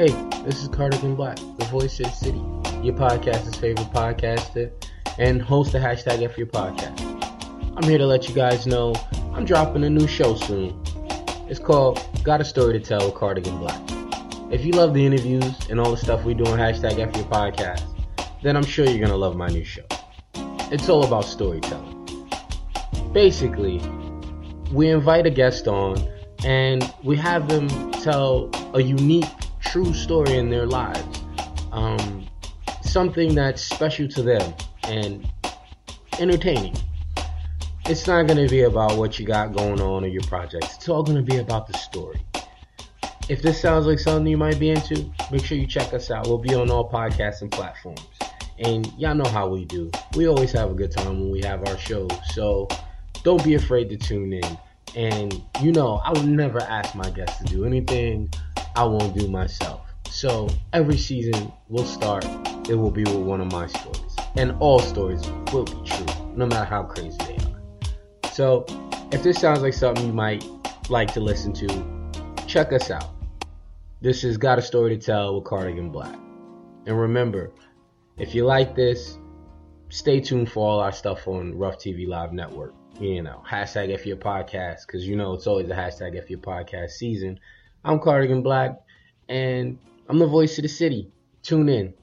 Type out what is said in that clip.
Hey, this is Cardigan Black, the voice of the city, your podcast's favorite podcaster, and host of hashtag F Your Podcast. I'm here to let you guys know I'm dropping a new show soon. It's called Got a Story to Tell with Cardigan Black. If you love the interviews and all the stuff we do on hashtag F Your Podcast, then I'm sure you're gonna love my new show. It's all about storytelling. Basically, we invite a guest on and we have them tell a unique, true story in their lives. Um, something that's special to them and entertaining. It's not going to be about what you got going on or your projects. It's all going to be about the story. If this sounds like something you might be into, make sure you check us out. We'll be on all podcasting platforms. And y'all know how we do. We always have a good time when we have our shows. So don't be afraid to tune in. And you know, I would never ask my guests to do anything I won't do myself. So every season we'll start, it will be with one of my stories. And all stories will be true, no matter how crazy they are. So if this sounds like something you might like to listen to, check us out. This is Got a Story to Tell with Cardigan Black. And remember, if you like this, stay tuned for all our stuff on Rough TV Live Network. You know, hashtag F your podcast, because you know it's always a hashtag F your podcast season. I'm Cardigan Black, and I'm the voice of the city. Tune in.